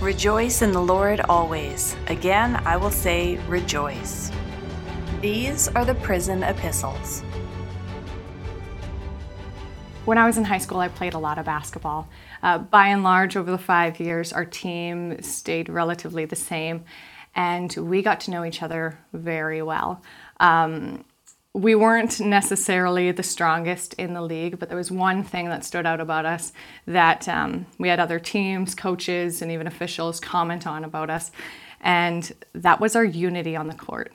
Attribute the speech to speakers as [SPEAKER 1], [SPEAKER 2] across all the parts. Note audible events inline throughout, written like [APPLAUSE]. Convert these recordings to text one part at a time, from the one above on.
[SPEAKER 1] Rejoice in the Lord always. Again, I will say, rejoice. These are the prison epistles.
[SPEAKER 2] When I was in high school, I played a lot of basketball. Uh, by and large, over the five years, our team stayed relatively the same, and we got to know each other very well. Um, we weren't necessarily the strongest in the league, but there was one thing that stood out about us that um, we had other teams, coaches, and even officials comment on about us, and that was our unity on the court.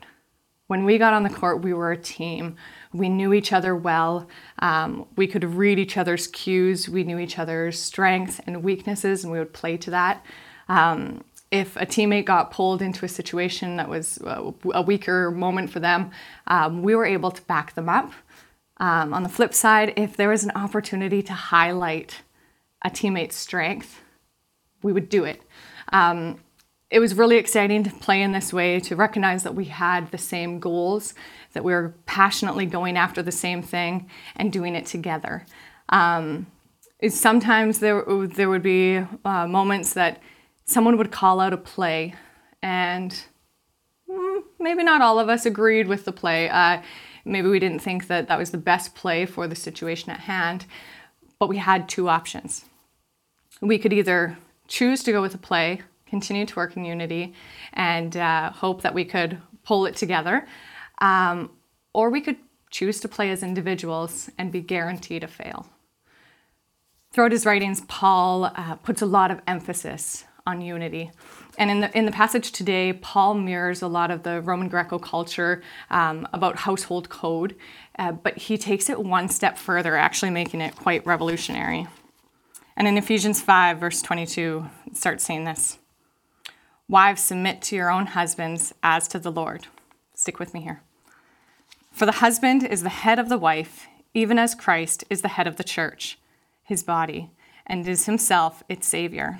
[SPEAKER 2] When we got on the court, we were a team. We knew each other well. Um, we could read each other's cues. We knew each other's strengths and weaknesses, and we would play to that. Um, if a teammate got pulled into a situation that was a weaker moment for them, um, we were able to back them up. Um, on the flip side, if there was an opportunity to highlight a teammate's strength, we would do it. Um, it was really exciting to play in this way, to recognize that we had the same goals, that we were passionately going after the same thing and doing it together. Um, sometimes there, there would be uh, moments that someone would call out a play, and mm, maybe not all of us agreed with the play. Uh, maybe we didn't think that that was the best play for the situation at hand, but we had two options. We could either choose to go with a play, continue to work in unity, and uh, hope that we could pull it together, um, or we could choose to play as individuals and be guaranteed to fail. Throughout his writings, Paul uh, puts a lot of emphasis on unity. And in the, in the passage today, Paul mirrors a lot of the Roman Greco culture um, about household code, uh, but he takes it one step further, actually making it quite revolutionary. And in Ephesians 5, verse 22, it starts saying this Wives, submit to your own husbands as to the Lord. Stick with me here. For the husband is the head of the wife, even as Christ is the head of the church, his body, and is himself its Savior.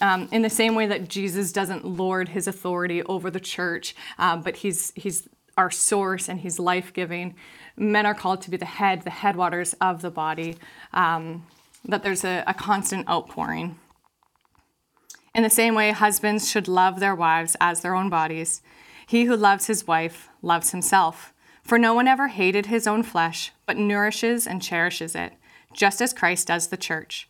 [SPEAKER 2] Um, in the same way that Jesus doesn't lord his authority over the church, uh, but he's, he's our source and he's life giving. Men are called to be the head, the headwaters of the body, um, that there's a, a constant outpouring. In the same way, husbands should love their wives as their own bodies. He who loves his wife loves himself. For no one ever hated his own flesh, but nourishes and cherishes it, just as Christ does the church.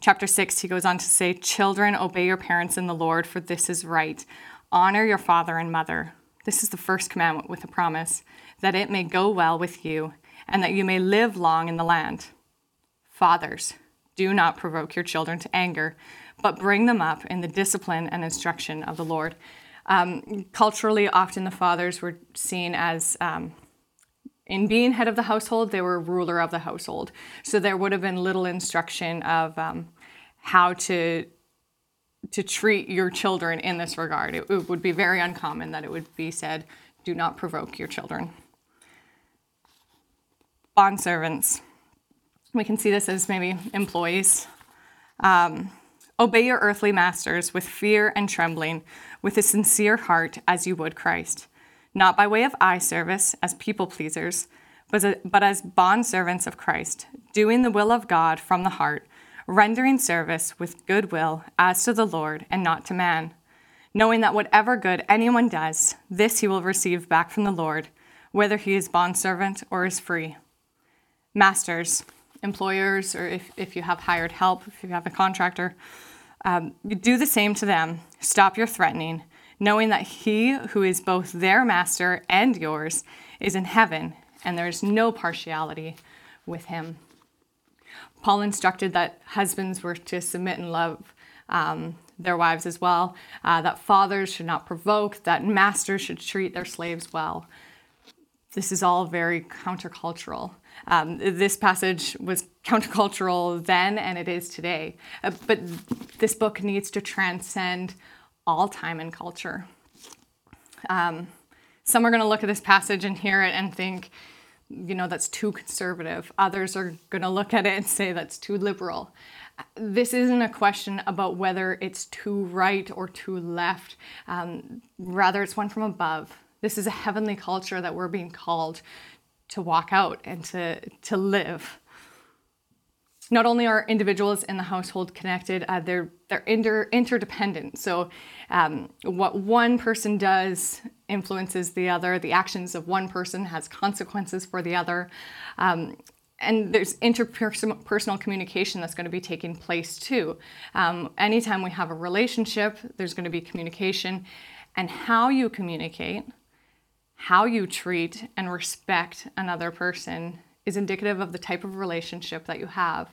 [SPEAKER 2] Chapter 6, he goes on to say, Children, obey your parents in the Lord, for this is right. Honor your father and mother. This is the first commandment with a promise that it may go well with you and that you may live long in the land. Fathers, do not provoke your children to anger, but bring them up in the discipline and instruction of the Lord. Um, culturally, often the fathers were seen as, um, in being head of the household, they were ruler of the household. So there would have been little instruction of um, how to to treat your children in this regard. It, it, would be very uncommon that it would be said, do not provoke your children. Bond servants. We can see this as maybe employees. Um, Obey your earthly masters with fear and trembling, with a sincere heart as you would Christ, not by way of eye service as people pleasers, but, as bond servants of Christ, doing the will of God from the heart rendering service with good will as to the Lord and not to man, knowing that whatever good anyone does, this he will receive back from the Lord, whether he is bondservant or is free. Masters, employers, or if, if you have hired help, if you have a contractor, um, do the same to them. Stop your threatening. Knowing that he who is both their master and yours is in heaven, and there is no partiality with him. Paul instructed that husbands were to submit and love um, their wives as well, uh, that fathers should not provoke, that masters should treat their slaves well. This is all very countercultural. Um, this passage was countercultural then and it is today. Uh, but this book needs to transcend all time and culture. Um, some are going to look at this passage and hear it and think, you know, that's too conservative. Others are going to look at it and say that's too liberal. This isn't a question about whether it's too right or too left. Um, rather, it's one from above. This is a heavenly culture that we're being called to walk out and to, to live. Not only are individuals in the household connected, uh, they're, they're inter, interdependent. So, um, what one person does influences the other. The actions of one person has consequences for the other. Um, and there's interpersonal communication that's going to be taking place too. Um, anytime we have a relationship, there's going to be communication. And how you communicate how you treat and respect another person is indicative of the type of relationship that you have,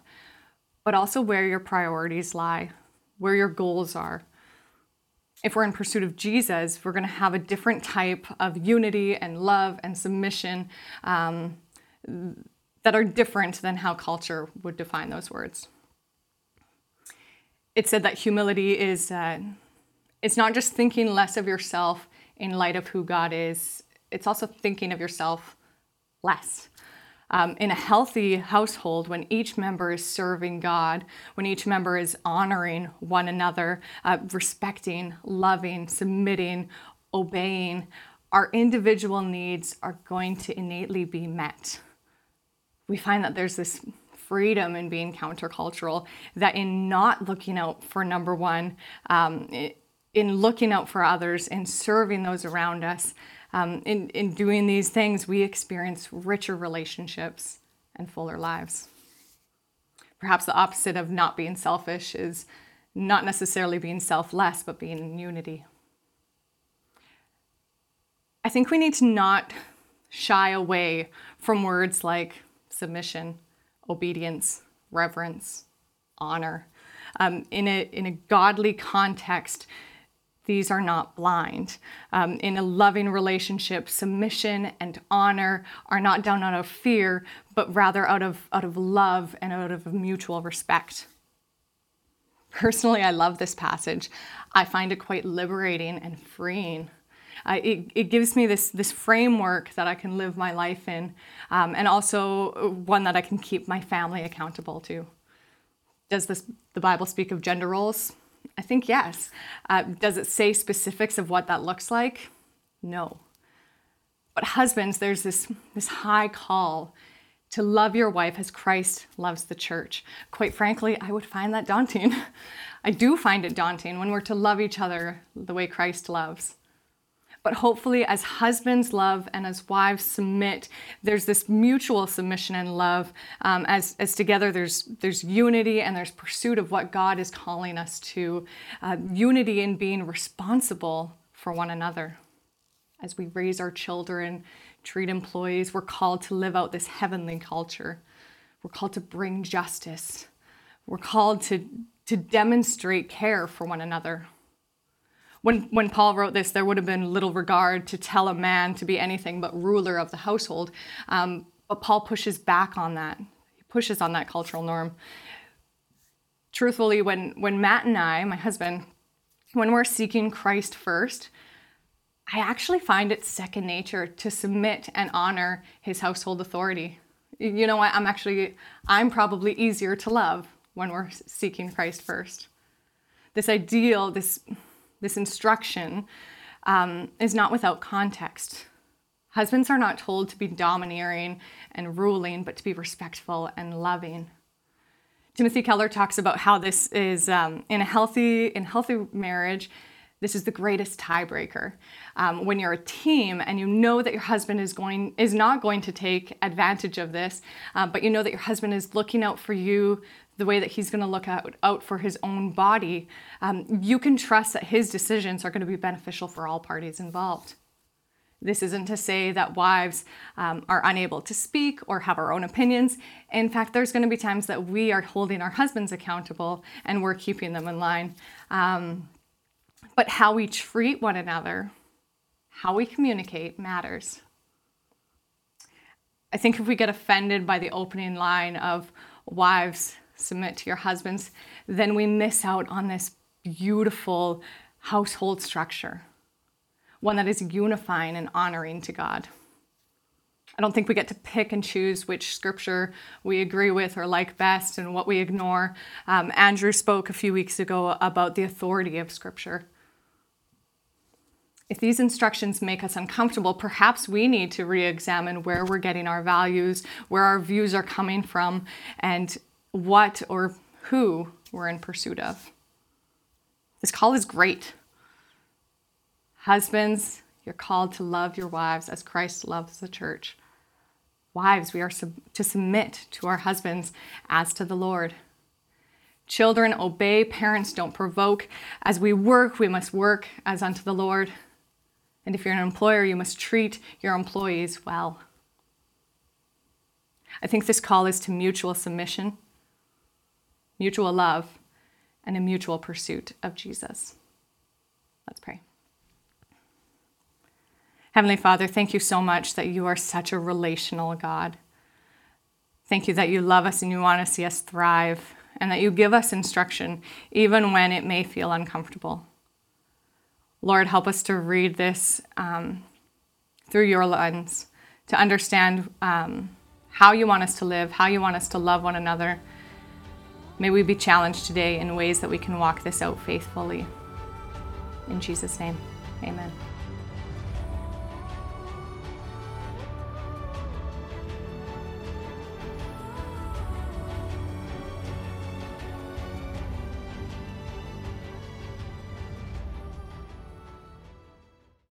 [SPEAKER 2] but also where your priorities lie, where your goals are. If we're in pursuit of Jesus, we're going to have a different type of unity and love and submission um, that are different than how culture would define those words. It said that humility is uh, it's not just thinking less of yourself in light of who God is it's also thinking of yourself less. Um, in a healthy household, when each member is serving God, when each member is honoring one another, uh, respecting, loving, submitting, obeying, our individual needs are going to innately be met. We find that there's this freedom in being countercultural, that in not looking out for number one, um, in looking out for others, in serving those around us, um, in, in doing these things, we experience richer relationships and fuller lives. Perhaps the opposite of not being selfish is not necessarily being selfless, but being in unity. I think we need to not shy away from words like submission, obedience, reverence, honor. Um, in, a, in a godly context, these are not blind. Um, in a loving relationship, submission and honor are not done out of fear, but rather out of, out of love and out of mutual respect. Personally, I love this passage. I find it quite liberating and freeing. Uh, it, it, gives me this, this framework that I can live my life in, um, and also one that I can keep my family accountable to. Does this, the Bible speak of gender roles? I think yes. Uh, does it say specifics of what that looks like? No. But husbands, there's this, this high call to love your wife as Christ loves the church. Quite frankly, I would find that daunting. [LAUGHS] I do find it daunting when we're to love each other the way Christ loves. But hopefully, as husbands love and as wives submit, there's this mutual submission and love. Um, as, as together, there's, there's unity and there's pursuit of what God is calling us to. Uh, unity in being responsible for one another. As we raise our children, treat employees, we're called to live out this heavenly culture. We're called to bring justice. We're called to, to demonstrate care for one another when, when Paul wrote this, there would have been little regard to tell a man to be anything but ruler of the household. Um, but Paul pushes back on that. He pushes on that cultural norm. Truthfully, when, when Matt and I, my husband, when we're seeking Christ first, I actually find it second nature to submit and honor his household authority. You know what? I'm actually, I'm probably easier to love when we're seeking Christ first. This ideal, this this instruction, um, is not without context. Husbands are not told to be domineering and ruling, but to be respectful and loving. Timothy Keller talks about how this is um, in a healthy in healthy marriage. This is the greatest tiebreaker. Um, when you're a team and you know that your husband is going is not going to take advantage of this, uh, but you know that your husband is looking out for you the way that he's going to look out, out for his own body, um, you can trust that his decisions are going to be beneficial for all parties involved. This isn't to say that wives um, are unable to speak or have our own opinions. In fact, there's going to be times that we are holding our husbands accountable and we're keeping them in line. Um, but how we treat one another, how we communicate matters. I think if we get offended by the opening line of wives submit to your husbands, then we miss out on this beautiful household structure, one that is unifying and honoring to God. I don't think we get to pick and choose which scripture we agree with or like best and what we ignore. Um, Andrew spoke a few weeks ago about the authority of scripture. If these instructions make us uncomfortable, perhaps we need to re examine where we're getting our values, where our views are coming from, and what or who we're in pursuit of. This call is great. Husbands, you're called to love your wives as Christ loves the church. Wives, we are sub- to submit to our husbands as to the Lord. Children, obey parents, don't provoke. As we work, we must work as unto the Lord. And if you're an employer, you must treat your employees well. I think this call is to mutual submission, mutual love, and a mutual pursuit of Jesus. Let's pray. Heavenly Father, thank you so much that you are such a relational God. Thank you that you love us and you want to see us thrive, and that you give us instruction even when it may feel uncomfortable. Lord, help us to read this um, through your lens, to understand um, how you want us to live, how you want us to love one another. May we be challenged today in ways that we can walk this out faithfully. In Jesus' name, amen.